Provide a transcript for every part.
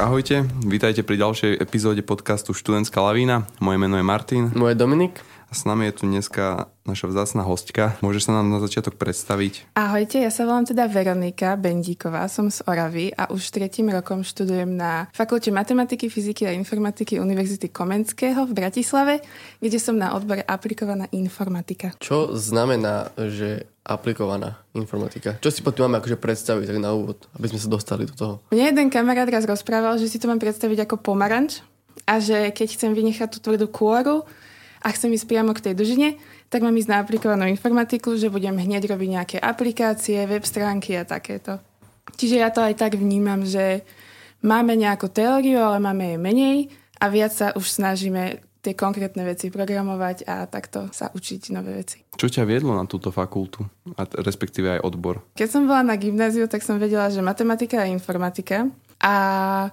Ahojte, vítajte pri ďalšej epizóde podcastu Študentská lavína. Moje meno je Martin. Moje Dominik. A s nami je tu dneska naša vzácna hostka. Môžeš sa nám na začiatok predstaviť? Ahojte, ja sa volám teda Veronika Bendíková, som z Oravy a už tretím rokom študujem na Fakulte matematiky, fyziky a informatiky Univerzity Komenského v Bratislave, kde som na odbore aplikovaná informatika. Čo znamená, že aplikovaná informatika? Čo si potom máme akože predstaviť tak na úvod, aby sme sa dostali do toho? Mne jeden kamarát raz rozprával, že si to mám predstaviť ako pomaranč a že keď chcem vynechať tú tvrdú kôru, a chcem ísť priamo k tej dužine, tak mám ísť na aplikovanú informatiku, že budem hneď robiť nejaké aplikácie, web stránky a takéto. Čiže ja to aj tak vnímam, že máme nejakú teóriu, ale máme jej menej a viac sa už snažíme tie konkrétne veci programovať a takto sa učiť nové veci. Čo ťa viedlo na túto fakultu, a respektíve aj odbor? Keď som bola na gymnáziu, tak som vedela, že matematika a informatika. A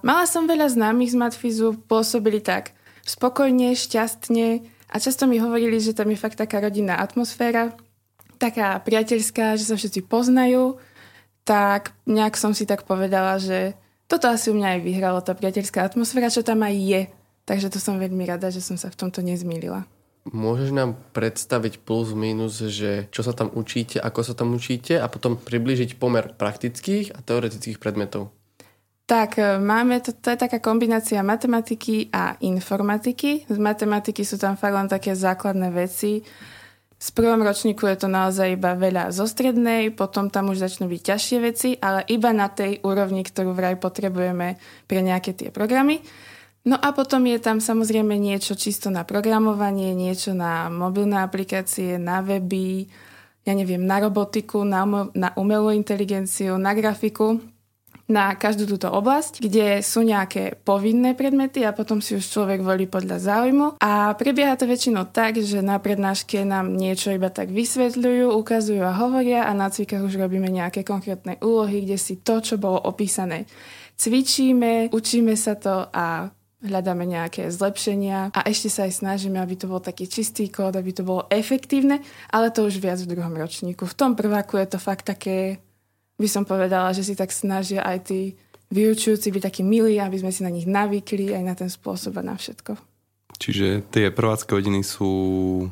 mala som veľa známych z matfizu, pôsobili tak spokojne, šťastne, a často mi hovorili, že tam je fakt taká rodinná atmosféra, taká priateľská, že sa všetci poznajú, tak nejak som si tak povedala, že toto asi u mňa aj vyhralo, tá priateľská atmosféra, čo tam aj je. Takže to som veľmi rada, že som sa v tomto nezmýlila. Môžeš nám predstaviť plus minus, že čo sa tam učíte, ako sa tam učíte a potom priblížiť pomer praktických a teoretických predmetov? Tak e, máme, to, to je taká kombinácia matematiky a informatiky. Z matematiky sú tam fakt len také základné veci. Z prvom ročníku je to naozaj iba veľa zo strednej, potom tam už začnú byť ťažšie veci, ale iba na tej úrovni, ktorú vraj potrebujeme pre nejaké tie programy. No a potom je tam samozrejme niečo čisto na programovanie, niečo na mobilné aplikácie, na weby, ja neviem, na robotiku, na, umelú inteligenciu, na grafiku na každú túto oblasť, kde sú nejaké povinné predmety a potom si už človek volí podľa záujmu. A prebieha to väčšinou tak, že na prednáške nám niečo iba tak vysvetľujú, ukazujú a hovoria a na cvikách už robíme nejaké konkrétne úlohy, kde si to, čo bolo opísané, cvičíme, učíme sa to a hľadáme nejaké zlepšenia a ešte sa aj snažíme, aby to bol taký čistý kód, aby to bolo efektívne, ale to už viac v druhom ročníku. V tom prváku je to fakt také by som povedala, že si tak snažia aj tí vyučujúci byť takí milí, aby sme si na nich navykli aj na ten spôsob a na všetko. Čiže tie prvácké hodiny sú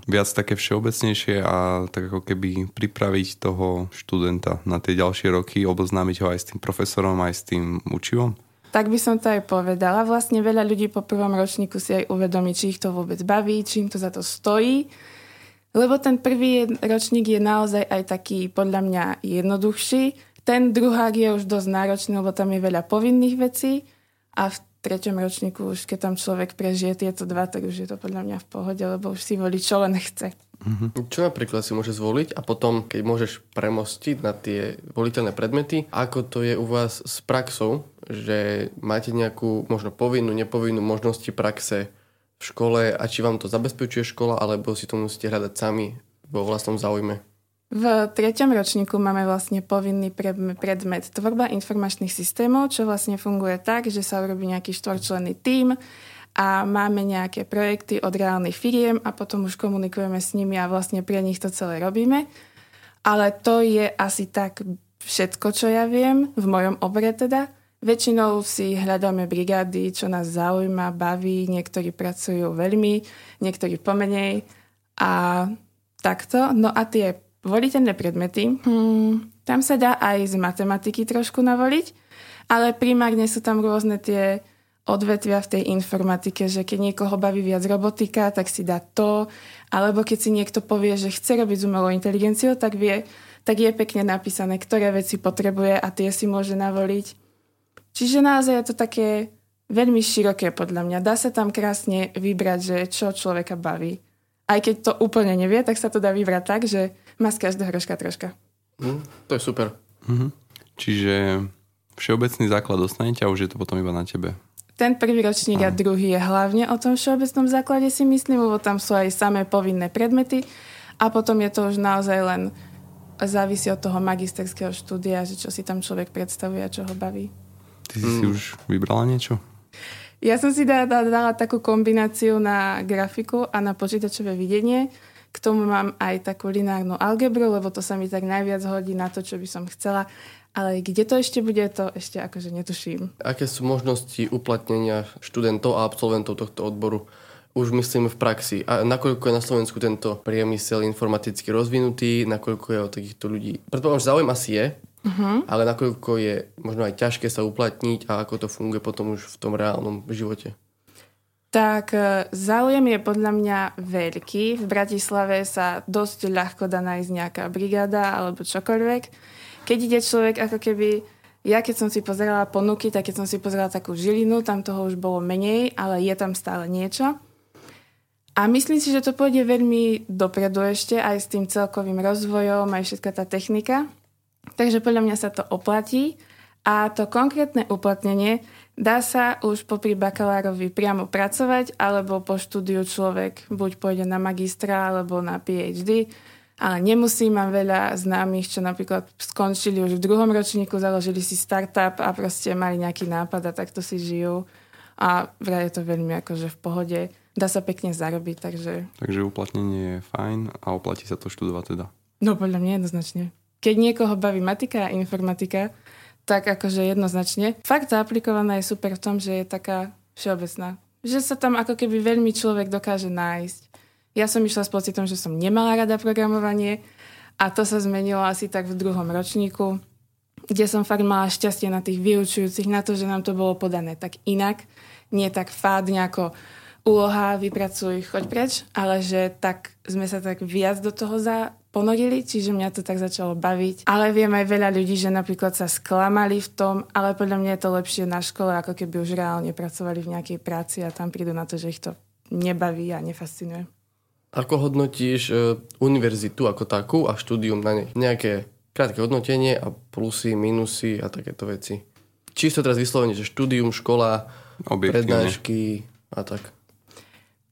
viac také všeobecnejšie a tak ako keby pripraviť toho študenta na tie ďalšie roky, oboznámiť ho aj s tým profesorom, aj s tým učivom? Tak by som to aj povedala. Vlastne veľa ľudí po prvom ročníku si aj uvedomí, či ich to vôbec baví, či im to za to stojí. Lebo ten prvý ročník je naozaj aj taký podľa mňa jednoduchší ten druhák je už dosť náročný, lebo tam je veľa povinných vecí a v treťom ročníku už keď tam človek prežije tieto dva, tak už je to podľa mňa v pohode, lebo už si volí, čo len chce. Mm-hmm. Čo napríklad si môže zvoliť a potom, keď môžeš premostiť na tie voliteľné predmety, ako to je u vás s praxou, že máte nejakú možno povinnú, nepovinnú možnosti praxe v škole a či vám to zabezpečuje škola, alebo si to musíte hľadať sami vo vlastnom záujme? V treťom ročníku máme vlastne povinný predmet tvorba informačných systémov, čo vlastne funguje tak, že sa urobí nejaký štvorčlenný tím a máme nejaké projekty od reálnych firiem a potom už komunikujeme s nimi a vlastne pre nich to celé robíme. Ale to je asi tak všetko, čo ja viem, v mojom obore teda. Väčšinou si hľadáme brigády, čo nás zaujíma, baví, niektorí pracujú veľmi, niektorí pomenej a takto. No a tie voliteľné predmety, hmm, tam sa dá aj z matematiky trošku navoliť, ale primárne sú tam rôzne tie odvetvia v tej informatike, že keď niekoho baví viac robotika, tak si dá to, alebo keď si niekto povie, že chce robiť s umelou inteligenciou, tak vie, tak je pekne napísané, ktoré veci potrebuje a tie si môže navoliť. Čiže naozaj je to také veľmi široké podľa mňa. Dá sa tam krásne vybrať, že čo človeka baví. Aj keď to úplne nevie, tak sa to dá vybrať tak, že má z každého rožka troška. Mm, to je super. Mm-hmm. Čiže všeobecný základ dostanete a už je to potom iba na tebe. Ten prvý ročník a druhý je hlavne o tom všeobecnom základe si myslím, lebo tam sú aj samé povinné predmety a potom je to už naozaj len závisí od toho magisterského štúdia, že čo si tam človek predstavuje a čo ho baví. Ty si mm. už vybrala niečo? Ja som si dala, dala, dala takú kombináciu na grafiku a na počítačové videnie. K tomu mám aj takú lineárnu algebru, lebo to sa mi tak najviac hodí na to, čo by som chcela. ale kde to ešte bude, to ešte akože netuším. Aké sú možnosti uplatnenia študentov a absolventov tohto odboru? Už myslím v praxi. A nakoľko je na Slovensku tento priemysel informaticky rozvinutý, nakoľko je o takýchto ľudí. Predpokladám, že záujem asi je, uh-huh. ale nakoľko je možno aj ťažké sa uplatniť a ako to funguje potom už v tom reálnom živote. Tak e, záujem je podľa mňa veľký. V Bratislave sa dosť ľahko dá nájsť nejaká brigáda alebo čokoľvek. Keď ide človek ako keby... Ja keď som si pozerala ponuky, tak keď som si pozerala takú žilinu, tam toho už bolo menej, ale je tam stále niečo. A myslím si, že to pôjde veľmi dopredu ešte aj s tým celkovým rozvojom, aj všetká tá technika. Takže podľa mňa sa to oplatí. A to konkrétne uplatnenie Dá sa už popri bakalárovi priamo pracovať, alebo po štúdiu človek buď pôjde na magistra, alebo na PhD, ale nemusí, mám veľa známych, čo napríklad skončili už v druhom ročníku, založili si startup a proste mali nejaký nápad a takto si žijú. A vraj je to veľmi akože v pohode. Dá sa pekne zarobiť, takže... Takže uplatnenie je fajn a oplatí sa to študovať teda. No podľa mňa jednoznačne. Keď niekoho baví matika a informatika, tak akože jednoznačne. Fakt zaaplikovaná je super v tom, že je taká všeobecná. Že sa tam ako keby veľmi človek dokáže nájsť. Ja som išla s pocitom, že som nemala rada programovanie a to sa zmenilo asi tak v druhom ročníku, kde som fakt mala šťastie na tých vyučujúcich, na to, že nám to bolo podané tak inak, nie tak fádne ako úloha, vypracuj, choď preč, ale že tak sme sa tak viac do toho za, ponorili, čiže mňa to tak začalo baviť. Ale viem aj veľa ľudí, že napríklad sa sklamali v tom, ale podľa mňa je to lepšie na škole, ako keby už reálne pracovali v nejakej práci a tam prídu na to, že ich to nebaví a nefascinuje. Ako hodnotíš e, univerzitu ako takú a štúdium na nej? Nejaké krátke hodnotenie a plusy, minusy a takéto veci. Čisto teraz vyslovene, že štúdium, škola, prednášky a tak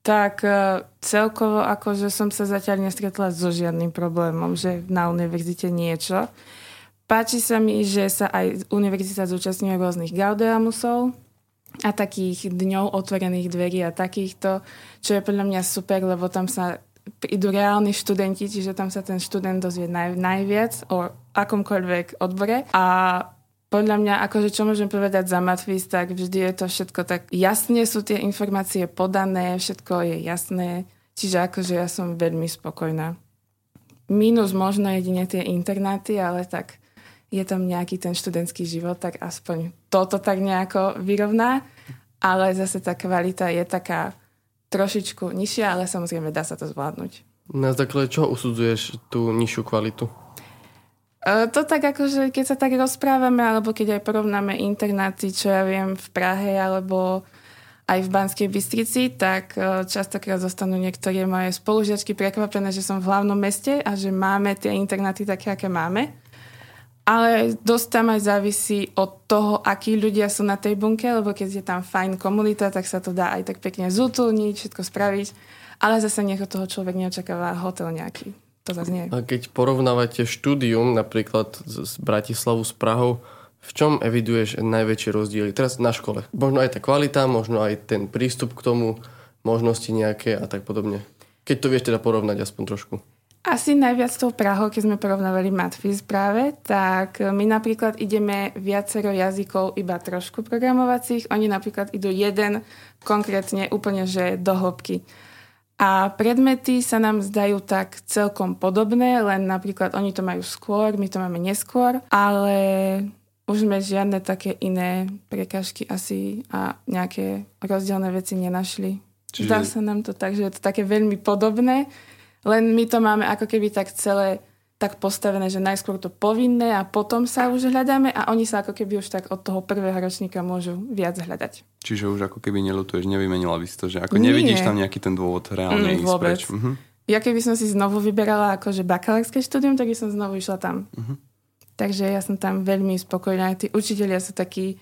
tak e, celkovo akože som sa zatiaľ nestretla so žiadnym problémom, že na univerzite niečo. Páči sa mi, že sa aj univerzita zúčastňuje rôznych gaudeamusov a takých dňov otvorených dverí a takýchto, čo je podľa mňa super, lebo tam sa idú reálni študenti, čiže tam sa ten študent dozvie naj, najviac o akomkoľvek odbore a podľa mňa, akože čo môžem povedať za Matvis, tak vždy je to všetko tak jasne sú tie informácie podané, všetko je jasné, čiže akože ja som veľmi spokojná. Minus možno jedine tie internáty, ale tak je tam nejaký ten študentský život, tak aspoň toto tak nejako vyrovná, ale zase tá kvalita je taká trošičku nižšia, ale samozrejme dá sa to zvládnuť. Na základe čoho usudzuješ tú nižšiu kvalitu? E, to tak akože, keď sa tak rozprávame, alebo keď aj porovnáme internáty, čo ja viem v Prahe, alebo aj v Banskej Bystrici, tak e, častokrát zostanú niektoré moje spolužiačky prekvapené, že som v hlavnom meste a že máme tie internáty také, aké máme. Ale dosť tam aj závisí od toho, akí ľudia sú na tej bunke, lebo keď je tam fajn komunita, tak sa to dá aj tak pekne zútulniť, všetko spraviť. Ale zase nech od toho človek neočakáva hotel nejaký to zase nie. A keď porovnávate štúdium napríklad z Bratislavu s Prahou, v čom eviduješ najväčšie rozdiely? Teraz na škole. Možno aj tá kvalita, možno aj ten prístup k tomu, možnosti nejaké a tak podobne. Keď to vieš teda porovnať aspoň trošku. Asi najviac tou Prahou, keď sme porovnávali Matfiz práve, tak my napríklad ideme viacero jazykov iba trošku programovacích. Oni napríklad idú jeden konkrétne úplne, že do hĺbky. A predmety sa nám zdajú tak celkom podobné, len napríklad oni to majú skôr, my to máme neskôr, ale už sme žiadne také iné prekažky asi a nejaké rozdielne veci nenašli. Čiže... Zdá sa nám to tak, že je to také veľmi podobné, len my to máme ako keby tak celé tak postavené, že najskôr to povinné a potom sa už hľadáme a oni sa ako keby už tak od toho prvého ročníka môžu viac hľadať. Čiže už ako keby nelutuješ, nevymenila by si to, že ako Nie. nevidíš tam nejaký ten dôvod reálne mm, ísť preč. Uh-huh. Ja keby som si znovu vyberala akože bakalárske štúdium, tak by som znovu išla tam. Uh-huh. Takže ja som tam veľmi spokojná. Tí učiteľia sú takí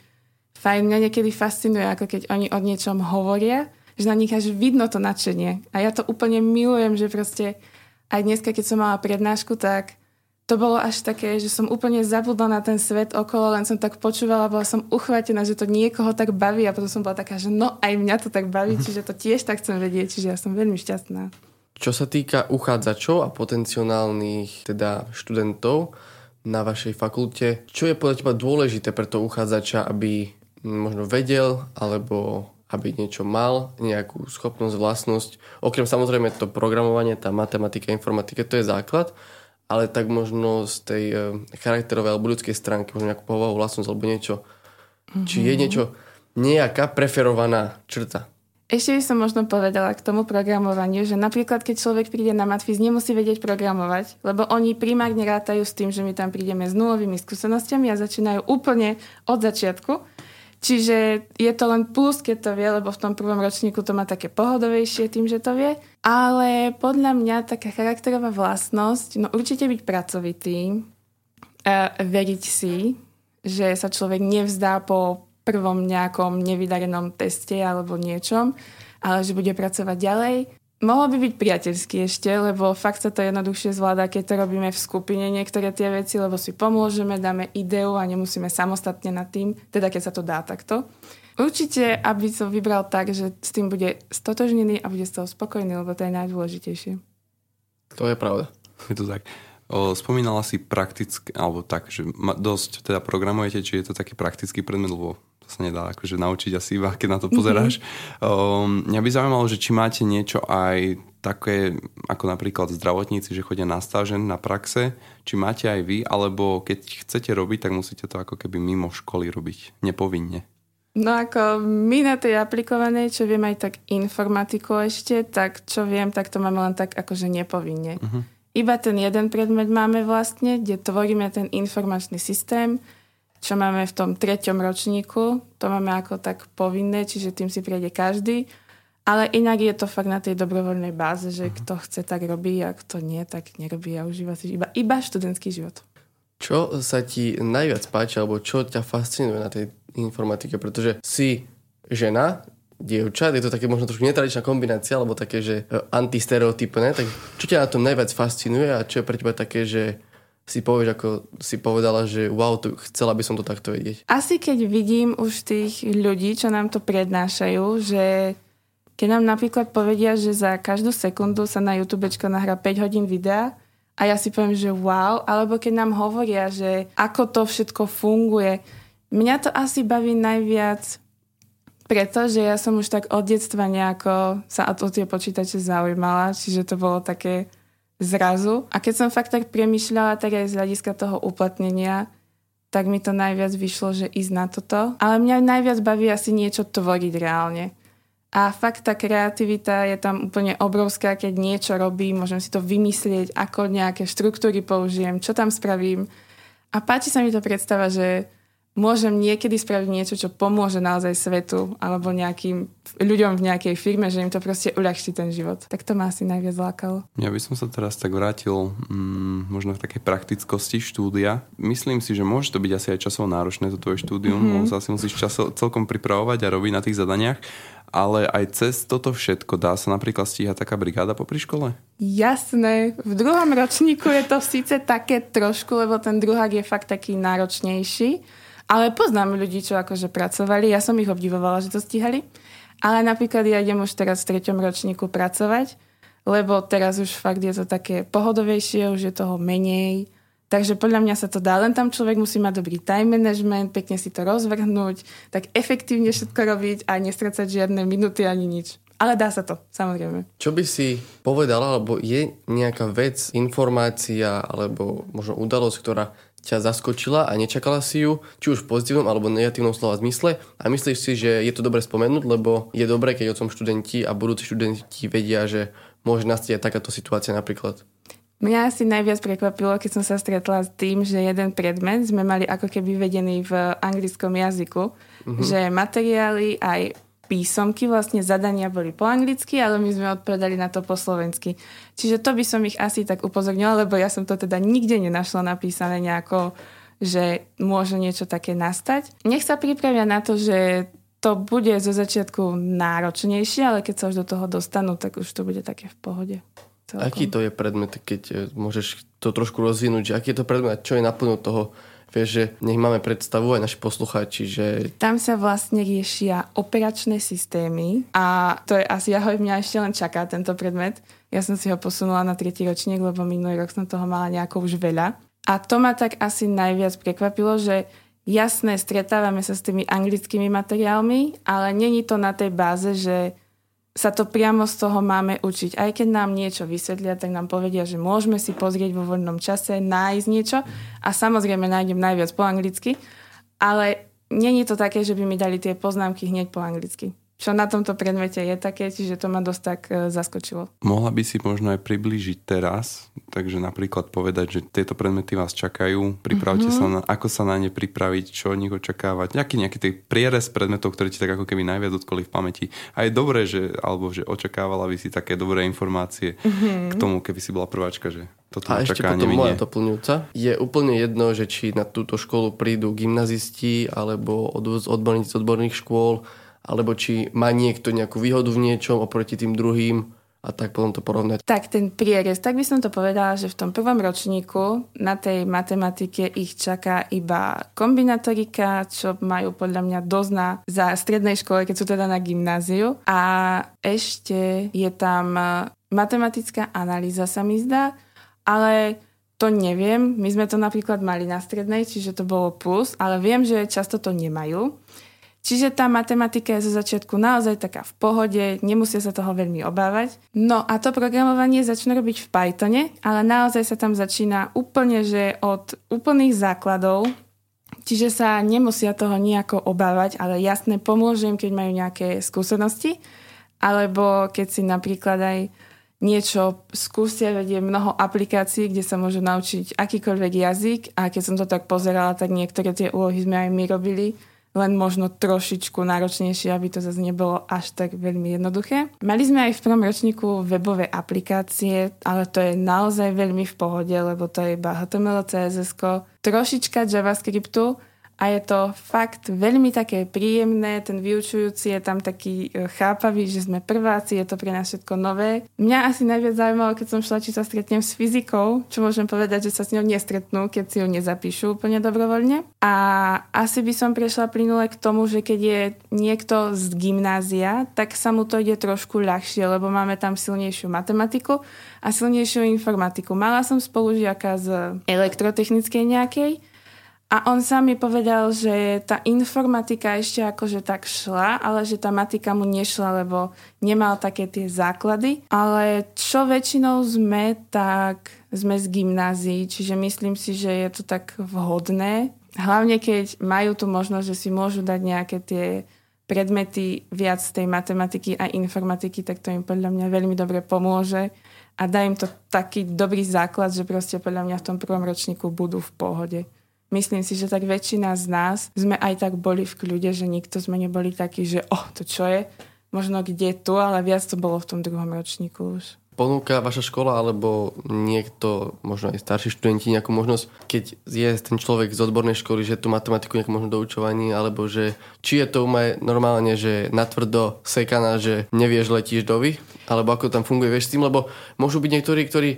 fajn. Mňa niekedy fascinuje, ako keď oni o niečom hovoria, že na nich až vidno to nadšenie. A ja to úplne milujem, že proste aj dneska, keď som mala prednášku, tak to bolo až také, že som úplne zabudla na ten svet okolo, len som tak počúvala, bola som uchvátená, že to niekoho tak baví a potom som bola taká, že no aj mňa to tak baví, čiže to tiež tak chcem vedieť, čiže ja som veľmi šťastná. Čo sa týka uchádzačov a potenciálnych teda študentov, na vašej fakulte. Čo je podľa teba dôležité pre toho uchádzača, aby možno vedel alebo aby niečo mal, nejakú schopnosť, vlastnosť. Okrem samozrejme to programovanie, tá matematika, informatika, to je základ, ale tak možno z tej e, charakterovej alebo ľudskej stránky, možno nejakú povahu, vlastnosť alebo niečo. Mm-hmm. Či je niečo, nejaká preferovaná črta. Ešte by som možno povedala k tomu programovaniu, že napríklad keď človek príde na matfiz, nemusí vedieť programovať, lebo oni primárne rátajú s tým, že my tam prídeme s nulovými skúsenostiami a začínajú úplne od začiatku. Čiže je to len plus, keď to vie, lebo v tom prvom ročníku to má také pohodovejšie tým, že to vie. Ale podľa mňa taká charakterová vlastnosť, no určite byť pracovitý, a veriť si, že sa človek nevzdá po prvom nejakom nevydarenom teste alebo niečom, ale že bude pracovať ďalej. Mohol by byť priateľský ešte, lebo fakt sa to jednoduchšie zvláda, keď to robíme v skupine niektoré tie veci, lebo si pomôžeme, dáme ideu a nemusíme samostatne nad tým, teda keď sa to dá takto. Určite, aby som vybral tak, že s tým bude stotožnený a bude z toho spokojný, lebo to je najdôležitejšie. To je pravda. Je to tak. O, spomínala si prakticky, alebo tak, že dosť teda programujete, či je to taký praktický predmet, lebo sa nedá akože naučiť asi iba, keď na to pozeráš. Mm-hmm. Um, mňa by zaujímalo, že či máte niečo aj také, ako napríklad zdravotníci, že chodia na stážen, na praxe, či máte aj vy, alebo keď chcete robiť, tak musíte to ako keby mimo školy robiť, nepovinne. No ako my na tej aplikovanej, čo viem aj tak informatiku ešte, tak čo viem, tak to máme len tak akože nepovinne. Uh-huh. Iba ten jeden predmet máme vlastne, kde tvoríme ten informačný systém, čo máme v tom treťom ročníku. To máme ako tak povinné, čiže tým si prejde každý. Ale inak je to fakt na tej dobrovoľnej báze, že uh-huh. kto chce, tak robí a kto nie, tak nerobí a užíva si iba, iba študentský život. Čo sa ti najviac páči, alebo čo ťa fascinuje na tej informatike? Pretože si žena, dievčat, je to také možno trošku netradičná kombinácia, alebo také, že e, antistereotypné, tak čo ťa na tom najviac fascinuje a čo je pre teba také, že si povieš, ako si povedala, že wow, to, chcela by som to takto vedieť? Asi keď vidím už tých ľudí, čo nám to prednášajú, že keď nám napríklad povedia, že za každú sekundu sa na YouTube nahrá 5 hodín videa a ja si poviem, že wow, alebo keď nám hovoria, že ako to všetko funguje. Mňa to asi baví najviac pretože ja som už tak od detstva nejako sa o tie počítače zaujímala, čiže to bolo také zrazu. A keď som fakt tak premyšľala, tak aj z hľadiska toho uplatnenia, tak mi to najviac vyšlo, že ísť na toto. Ale mňa najviac baví asi niečo tvoriť reálne. A fakt tá kreativita je tam úplne obrovská, keď niečo robím, môžem si to vymyslieť, ako nejaké štruktúry použijem, čo tam spravím. A páči sa mi to predstava, že môžem niekedy spraviť niečo, čo pomôže naozaj svetu alebo nejakým ľuďom v nejakej firme, že im to proste uľahčí ten život. Tak to ma asi najviac lákalo. Ja by som sa teraz tak vrátil mm, možno v takej praktickosti štúdia. Myslím si, že môže to byť asi aj časovo náročné to tvoje štúdium, mm-hmm. sa asi musíš časo, celkom pripravovať a robiť na tých zadaniach. Ale aj cez toto všetko dá sa napríklad stíhať taká brigáda po škole? Jasné. V druhom ročníku je to síce také trošku, lebo ten druhák je fakt taký náročnejší ale poznám ľudí, čo akože pracovali. Ja som ich obdivovala, že to stíhali. Ale napríklad ja idem už teraz v treťom ročníku pracovať, lebo teraz už fakt je to také pohodovejšie, už je toho menej. Takže podľa mňa sa to dá, len tam človek musí mať dobrý time management, pekne si to rozvrhnúť, tak efektívne všetko robiť a nestracať žiadne minuty ani nič. Ale dá sa to, samozrejme. Čo by si povedala, alebo je nejaká vec, informácia, alebo možno udalosť, ktorá ťa zaskočila a nečakala si ju, či už v pozitívnom alebo negatívnom slova zmysle a myslíš si, že je to dobre spomenúť, lebo je dobré, keď o tom študenti a budúci študenti vedia, že môže nastať takáto situácia napríklad. Mňa asi najviac prekvapilo, keď som sa stretla s tým, že jeden predmet sme mali ako keby vedený v anglickom jazyku, mm-hmm. že materiály aj písomky, vlastne zadania boli po anglicky, ale my sme odpovedali na to po slovensky. Čiže to by som ich asi tak upozornila, lebo ja som to teda nikde nenašla napísané nejako, že môže niečo také nastať. Nech sa pripravia na to, že to bude zo začiatku náročnejšie, ale keď sa už do toho dostanú, tak už to bude také v pohode. Celkom. Aký to je predmet, keď e, môžeš to trošku rozvinúť, že aký je to predmet, čo je naplno toho Vieš, že nech máme predstavu aj naši poslucháči, že... Tam sa vlastne riešia operačné systémy a to je asi, ahoj, mňa ešte len čaká tento predmet. Ja som si ho posunula na tretí ročník, lebo minulý rok som toho mala nejako už veľa. A to ma tak asi najviac prekvapilo, že jasné, stretávame sa s tými anglickými materiálmi, ale není to na tej báze, že sa to priamo z toho máme učiť. Aj keď nám niečo vysvetlia, tak nám povedia, že môžeme si pozrieť vo voľnom čase, nájsť niečo. A samozrejme nájdem najviac po anglicky, ale není to také, že by mi dali tie poznámky hneď po anglicky čo na tomto predmete je také, čiže to ma dosť tak e, zaskočilo. Mohla by si možno aj priblížiť teraz, takže napríklad povedať, že tieto predmety vás čakajú, pripravte mm-hmm. sa na, ako sa na ne pripraviť, čo od nich očakávať, nejaký, nejaký tej prierez predmetov, ktoré ti tak ako keby najviac odkoli v pamäti. A je dobré, že, alebo že očakávala by si také dobré informácie mm-hmm. k tomu, keby si bola prváčka, že toto a ešte potom nevidie. moja doplňujúca. Je úplne jedno, že či na túto školu prídu gymnazisti alebo od, odborníci z odborných škôl, alebo či má niekto nejakú výhodu v niečom oproti tým druhým a tak potom to porovnať. Tak ten prierez, tak by som to povedala, že v tom prvom ročníku na tej matematike ich čaká iba kombinatorika, čo majú podľa mňa dosť na, za strednej škole, keď sú teda na gymnáziu. A ešte je tam e, matematická analýza sa mi zdá, ale to neviem. My sme to napríklad mali na strednej, čiže to bolo plus, ale viem, že často to nemajú. Čiže tá matematika je zo začiatku naozaj taká v pohode, nemusia sa toho veľmi obávať. No a to programovanie začnú robiť v Pythone, ale naozaj sa tam začína úplne, že od úplných základov, čiže sa nemusia toho nejako obávať, ale jasne pomôžem, keď majú nejaké skúsenosti, alebo keď si napríklad aj niečo skúsia, vedie mnoho aplikácií, kde sa môžu naučiť akýkoľvek jazyk. A keď som to tak pozerala, tak niektoré tie úlohy sme aj my robili len možno trošičku náročnejšie, aby to zase nebolo až tak veľmi jednoduché. Mali sme aj v prvom ročníku webové aplikácie, ale to je naozaj veľmi v pohode, lebo to je iba HTML, CSS, trošička JavaScriptu, a je to fakt veľmi také príjemné, ten vyučujúci je tam taký e, chápavý, že sme prváci, je to pre nás všetko nové. Mňa asi najviac zaujímalo, keď som šla, či sa stretnem s fyzikou, čo môžem povedať, že sa s ňou nestretnú, keď si ju nezapíšu úplne dobrovoľne. A asi by som prešla plynule k tomu, že keď je niekto z gymnázia, tak sa mu to ide trošku ľahšie, lebo máme tam silnejšiu matematiku a silnejšiu informatiku. Mala som spolužiaka z elektrotechnickej nejakej, a on sám mi povedal, že tá informatika ešte akože tak šla, ale že tá matika mu nešla, lebo nemal také tie základy. Ale čo väčšinou sme, tak sme z gymnázií, čiže myslím si, že je to tak vhodné. Hlavne keď majú tu možnosť, že si môžu dať nejaké tie predmety viac tej matematiky a informatiky, tak to im podľa mňa veľmi dobre pomôže a dá im to taký dobrý základ, že proste podľa mňa v tom prvom ročníku budú v pohode myslím si, že tak väčšina z nás sme aj tak boli v kľude, že nikto sme neboli takí, že oh, to čo je? Možno kde tu, ale viac to bolo v tom druhom ročníku už. Ponúka vaša škola alebo niekto, možno aj starší študenti, nejakú možnosť, keď je ten človek z odbornej školy, že tú matematiku nejak možno doučovaní, alebo že či je to normálne, že natvrdo sekaná, že nevieš, letíš dovy, alebo ako tam funguje, vieš s tým, lebo môžu byť niektorí, ktorí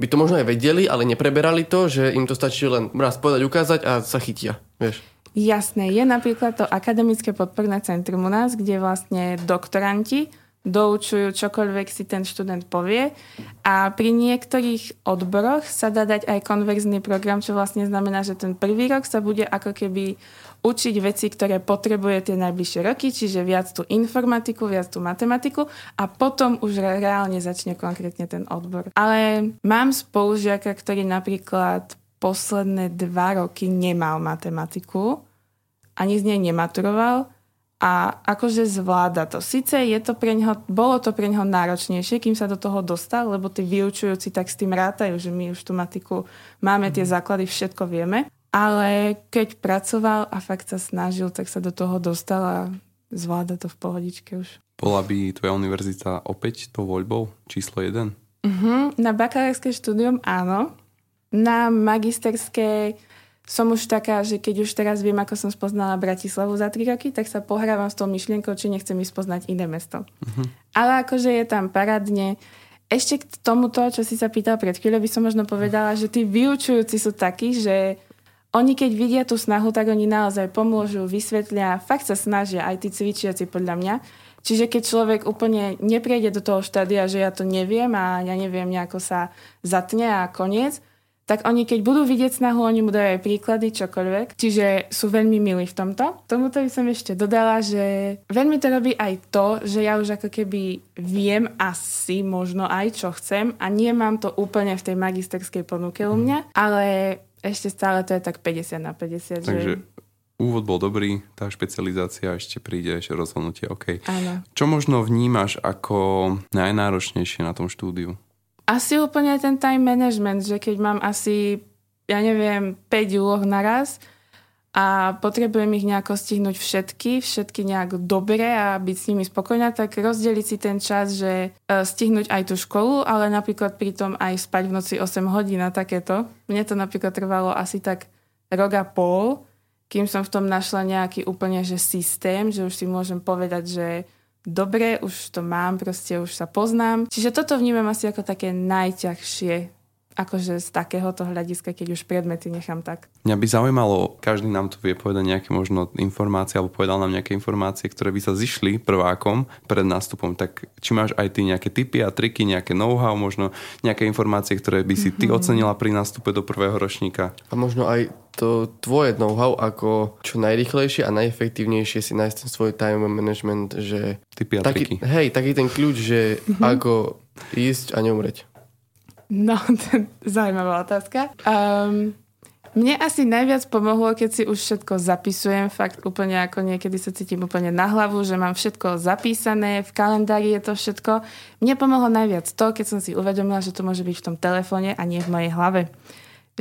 by to možno aj vedeli, ale nepreberali to, že im to stačí len raz povedať, ukázať a sa chytia, vieš. Jasné, je napríklad to akademické podporné centrum u nás, kde vlastne doktoranti doučujú čokoľvek si ten študent povie a pri niektorých odboroch sa dá dať aj konverzný program, čo vlastne znamená, že ten prvý rok sa bude ako keby učiť veci, ktoré potrebuje tie najbližšie roky, čiže viac tú informatiku, viac tú matematiku a potom už reálne začne konkrétne ten odbor. Ale mám spolužiaka, ktorý napríklad posledné dva roky nemal matematiku, ani z nej nematuroval, a akože zvláda to. Sice je to pre ňoho, bolo to pre ňoho náročnejšie, kým sa do toho dostal, lebo tí vyučujúci tak s tým rátajú, že my už tú matiku máme tie mhm. základy, všetko vieme. Ale keď pracoval a fakt sa snažil, tak sa do toho dostal a zvláda to v pohodičke už. Bola by tvoja univerzita opäť to voľbou číslo 1? Uh-huh. Na bakalárske štúdium áno. Na magisterskej som už taká, že keď už teraz viem, ako som spoznala Bratislavu za 3 roky, tak sa pohrávam s tou myšlienkou, či nechcem ísť spoznať iné mesto. Uh-huh. Ale akože je tam parádne. Ešte k tomuto, čo si sa pýtal pred chvíľou, by som možno povedala, že tí vyučujúci sú takí, že oni keď vidia tú snahu, tak oni naozaj pomôžu, vysvetlia, fakt sa snažia, aj tí cvičiaci podľa mňa. Čiže keď človek úplne neprejde do toho štádia, že ja to neviem a ja neviem, nejako sa zatne a koniec, tak oni keď budú vidieť snahu, oni mu dajú aj príklady, čokoľvek. Čiže sú veľmi milí v tomto. Tomuto by som ešte dodala, že veľmi to robí aj to, že ja už ako keby viem asi možno aj čo chcem a nie mám to úplne v tej magisterskej ponuke u mňa, ale ešte stále to je tak 50 na 50. Takže že... úvod bol dobrý, tá špecializácia ešte príde, ešte rozhodnutie, OK. Áno. Čo možno vnímaš ako najnáročnejšie na tom štúdiu? Asi úplne ten time management, že keď mám asi, ja neviem, 5 úloh naraz a potrebujem ich nejako stihnúť všetky, všetky nejak dobre a byť s nimi spokojná, tak rozdeliť si ten čas, že e, stihnúť aj tú školu, ale napríklad pritom aj spať v noci 8 hodín a takéto. Mne to napríklad trvalo asi tak rok a pol, kým som v tom našla nejaký úplne že systém, že už si môžem povedať, že dobre, už to mám, proste už sa poznám. Čiže toto vnímam asi ako také najťažšie akože z takéhoto hľadiska, keď už predmety nechám tak. Mňa by zaujímalo, každý nám tu vie povedať nejaké možno informácie, alebo povedal nám nejaké informácie, ktoré by sa zišli prvákom pred nástupom. Tak či máš aj ty nejaké tipy a triky, nejaké know-how, možno nejaké informácie, ktoré by si ty mm-hmm. ocenila pri nástupe do prvého ročníka? A možno aj to tvoje know-how, ako čo najrychlejšie a najefektívnejšie si nájsť ten svoj time management, že... Tipy a taký, triky. Hej, taký ten kľúč, že mm-hmm. ako ísť a neumreť. No, to zaujímavá otázka. Um, mne asi najviac pomohlo, keď si už všetko zapisujem, fakt úplne ako niekedy sa cítim úplne na hlavu, že mám všetko zapísané, v kalendári je to všetko. Mne pomohlo najviac to, keď som si uvedomila, že to môže byť v tom telefóne a nie v mojej hlave.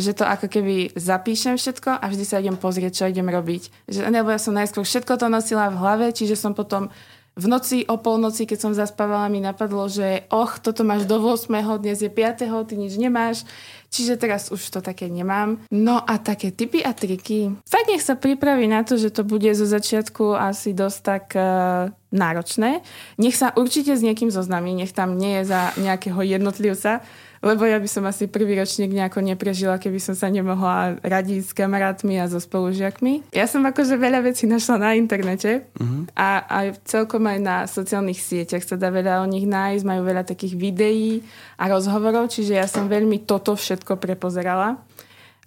Že to ako keby zapíšem všetko a vždy sa idem pozrieť, čo idem robiť. Že, nebo ja som najskôr všetko to nosila v hlave, čiže som potom v noci o polnoci, keď som zaspávala, mi napadlo, že och, toto máš do 8, dnes je 5, ty nič nemáš. Čiže teraz už to také nemám. No a také typy a triky. Fakt nech sa pripraví na to, že to bude zo začiatku asi dosť tak uh, náročné. Nech sa určite s niekým zoznámi, nech tam nie je za nejakého jednotlivca, lebo ja by som asi prvý ročník nejako neprežila, keby som sa nemohla radiť s kamarátmi a so spolužiakmi. Ja som akože veľa vecí našla na internete uh-huh. a aj celkom aj na sociálnych sieťach sa dá veľa o nich nájsť, majú veľa takých videí a rozhovorov, čiže ja som veľmi toto všetko prepozerala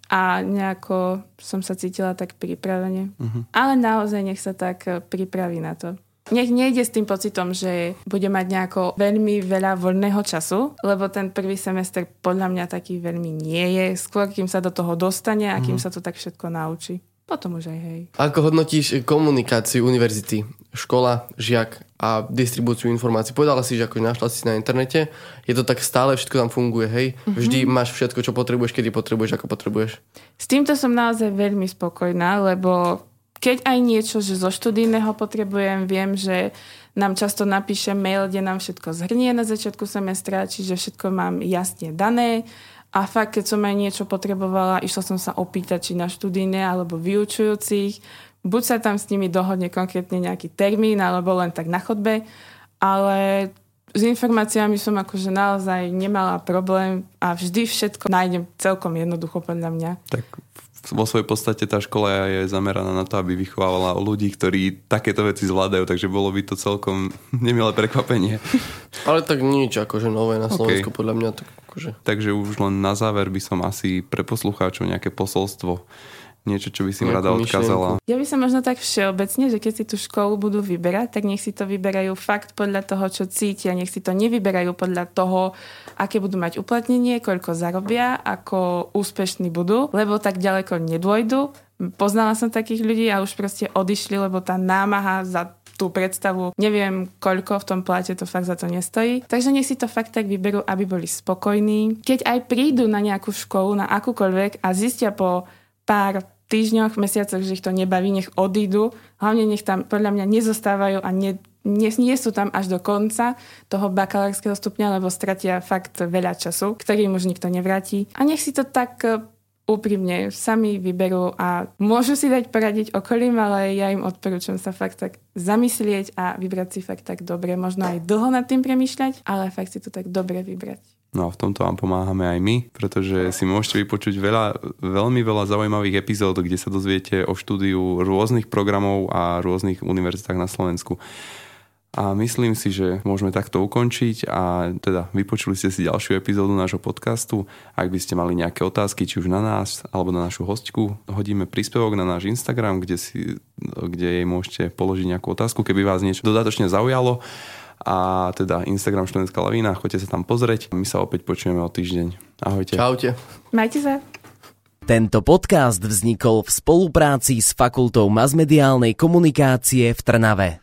a nejako som sa cítila tak pripravene. Uh-huh. Ale naozaj nech sa tak pripraví na to. Nech nejde s tým pocitom, že bude mať nejako veľmi veľa voľného času, lebo ten prvý semester podľa mňa taký veľmi nie je. Skôr, kým sa do toho dostane a kým mm. sa to tak všetko naučí. Potom už aj hej. Ako hodnotíš komunikáciu univerzity, škola, žiak a distribúciu informácií? Povedala si, že ako našla si na internete, je to tak stále, všetko tam funguje, hej? Mm-hmm. Vždy máš všetko, čo potrebuješ, kedy potrebuješ, ako potrebuješ. S týmto som naozaj veľmi spokojná, lebo keď aj niečo, že zo študijného potrebujem, viem, že nám často napíše mail, kde nám všetko zhrnie na začiatku semestra, čiže všetko mám jasne dané. A fakt, keď som aj niečo potrebovala, išla som sa opýtať, či na študijné alebo vyučujúcich. Buď sa tam s nimi dohodne konkrétne nejaký termín, alebo len tak na chodbe. Ale s informáciami som akože naozaj nemala problém a vždy všetko nájdem celkom jednoducho podľa mňa. Tak vo svojej podstate tá škola je zameraná na to, aby vychovávala ľudí, ktorí takéto veci zvládajú, takže bolo by to celkom nemilé prekvapenie. Ale tak nič akože nové na Slovensku okay. podľa mňa. Tak akože... Takže už len na záver by som asi pre poslucháčov nejaké posolstvo niečo, čo by si im rada odkázala? Ja by som možno tak všeobecne, že keď si tú školu budú vyberať, tak nech si to vyberajú fakt podľa toho, čo cítia. Nech si to nevyberajú podľa toho, aké budú mať uplatnenie, koľko zarobia, ako úspešní budú, lebo tak ďaleko nedôjdu. Poznala som takých ľudí a už proste odišli, lebo tá námaha za tú predstavu, neviem koľko v tom plate, to fakt za to nestojí. Takže nech si to fakt tak vyberú, aby boli spokojní. Keď aj prídu na nejakú školu, na akúkoľvek a zistia po pár týždňoch, mesiacoch, že ich to nebaví, nech odídu. Hlavne nech tam podľa mňa nezostávajú a ne, nie, nie sú tam až do konca toho bakalárskeho stupňa, lebo stratia fakt veľa času, ktorý už nikto nevráti. A nech si to tak e, úprimne sami vyberú a môžu si dať poradiť okolím, ale ja im odporúčam sa fakt tak zamyslieť a vybrať si fakt tak dobre. Možno aj dlho nad tým premýšľať, ale fakt si to tak dobre vybrať. No a v tomto vám pomáhame aj my, pretože si môžete vypočuť veľa, veľmi veľa zaujímavých epizód, kde sa dozviete o štúdiu rôznych programov a rôznych univerzitách na Slovensku. A myslím si, že môžeme takto ukončiť a teda vypočuli ste si ďalšiu epizódu nášho podcastu. Ak by ste mali nejaké otázky, či už na nás alebo na našu hostku, hodíme príspevok na náš Instagram, kde, si, kde jej môžete položiť nejakú otázku, keby vás niečo dodatočne zaujalo. A teda Instagram Študentská lavína, choďte sa tam pozrieť. My sa opäť počujeme o týždeň. Ahojte. Čaute. Majte sa. Tento podcast vznikol v spolupráci s Fakultou masmediálnej komunikácie v Trnave.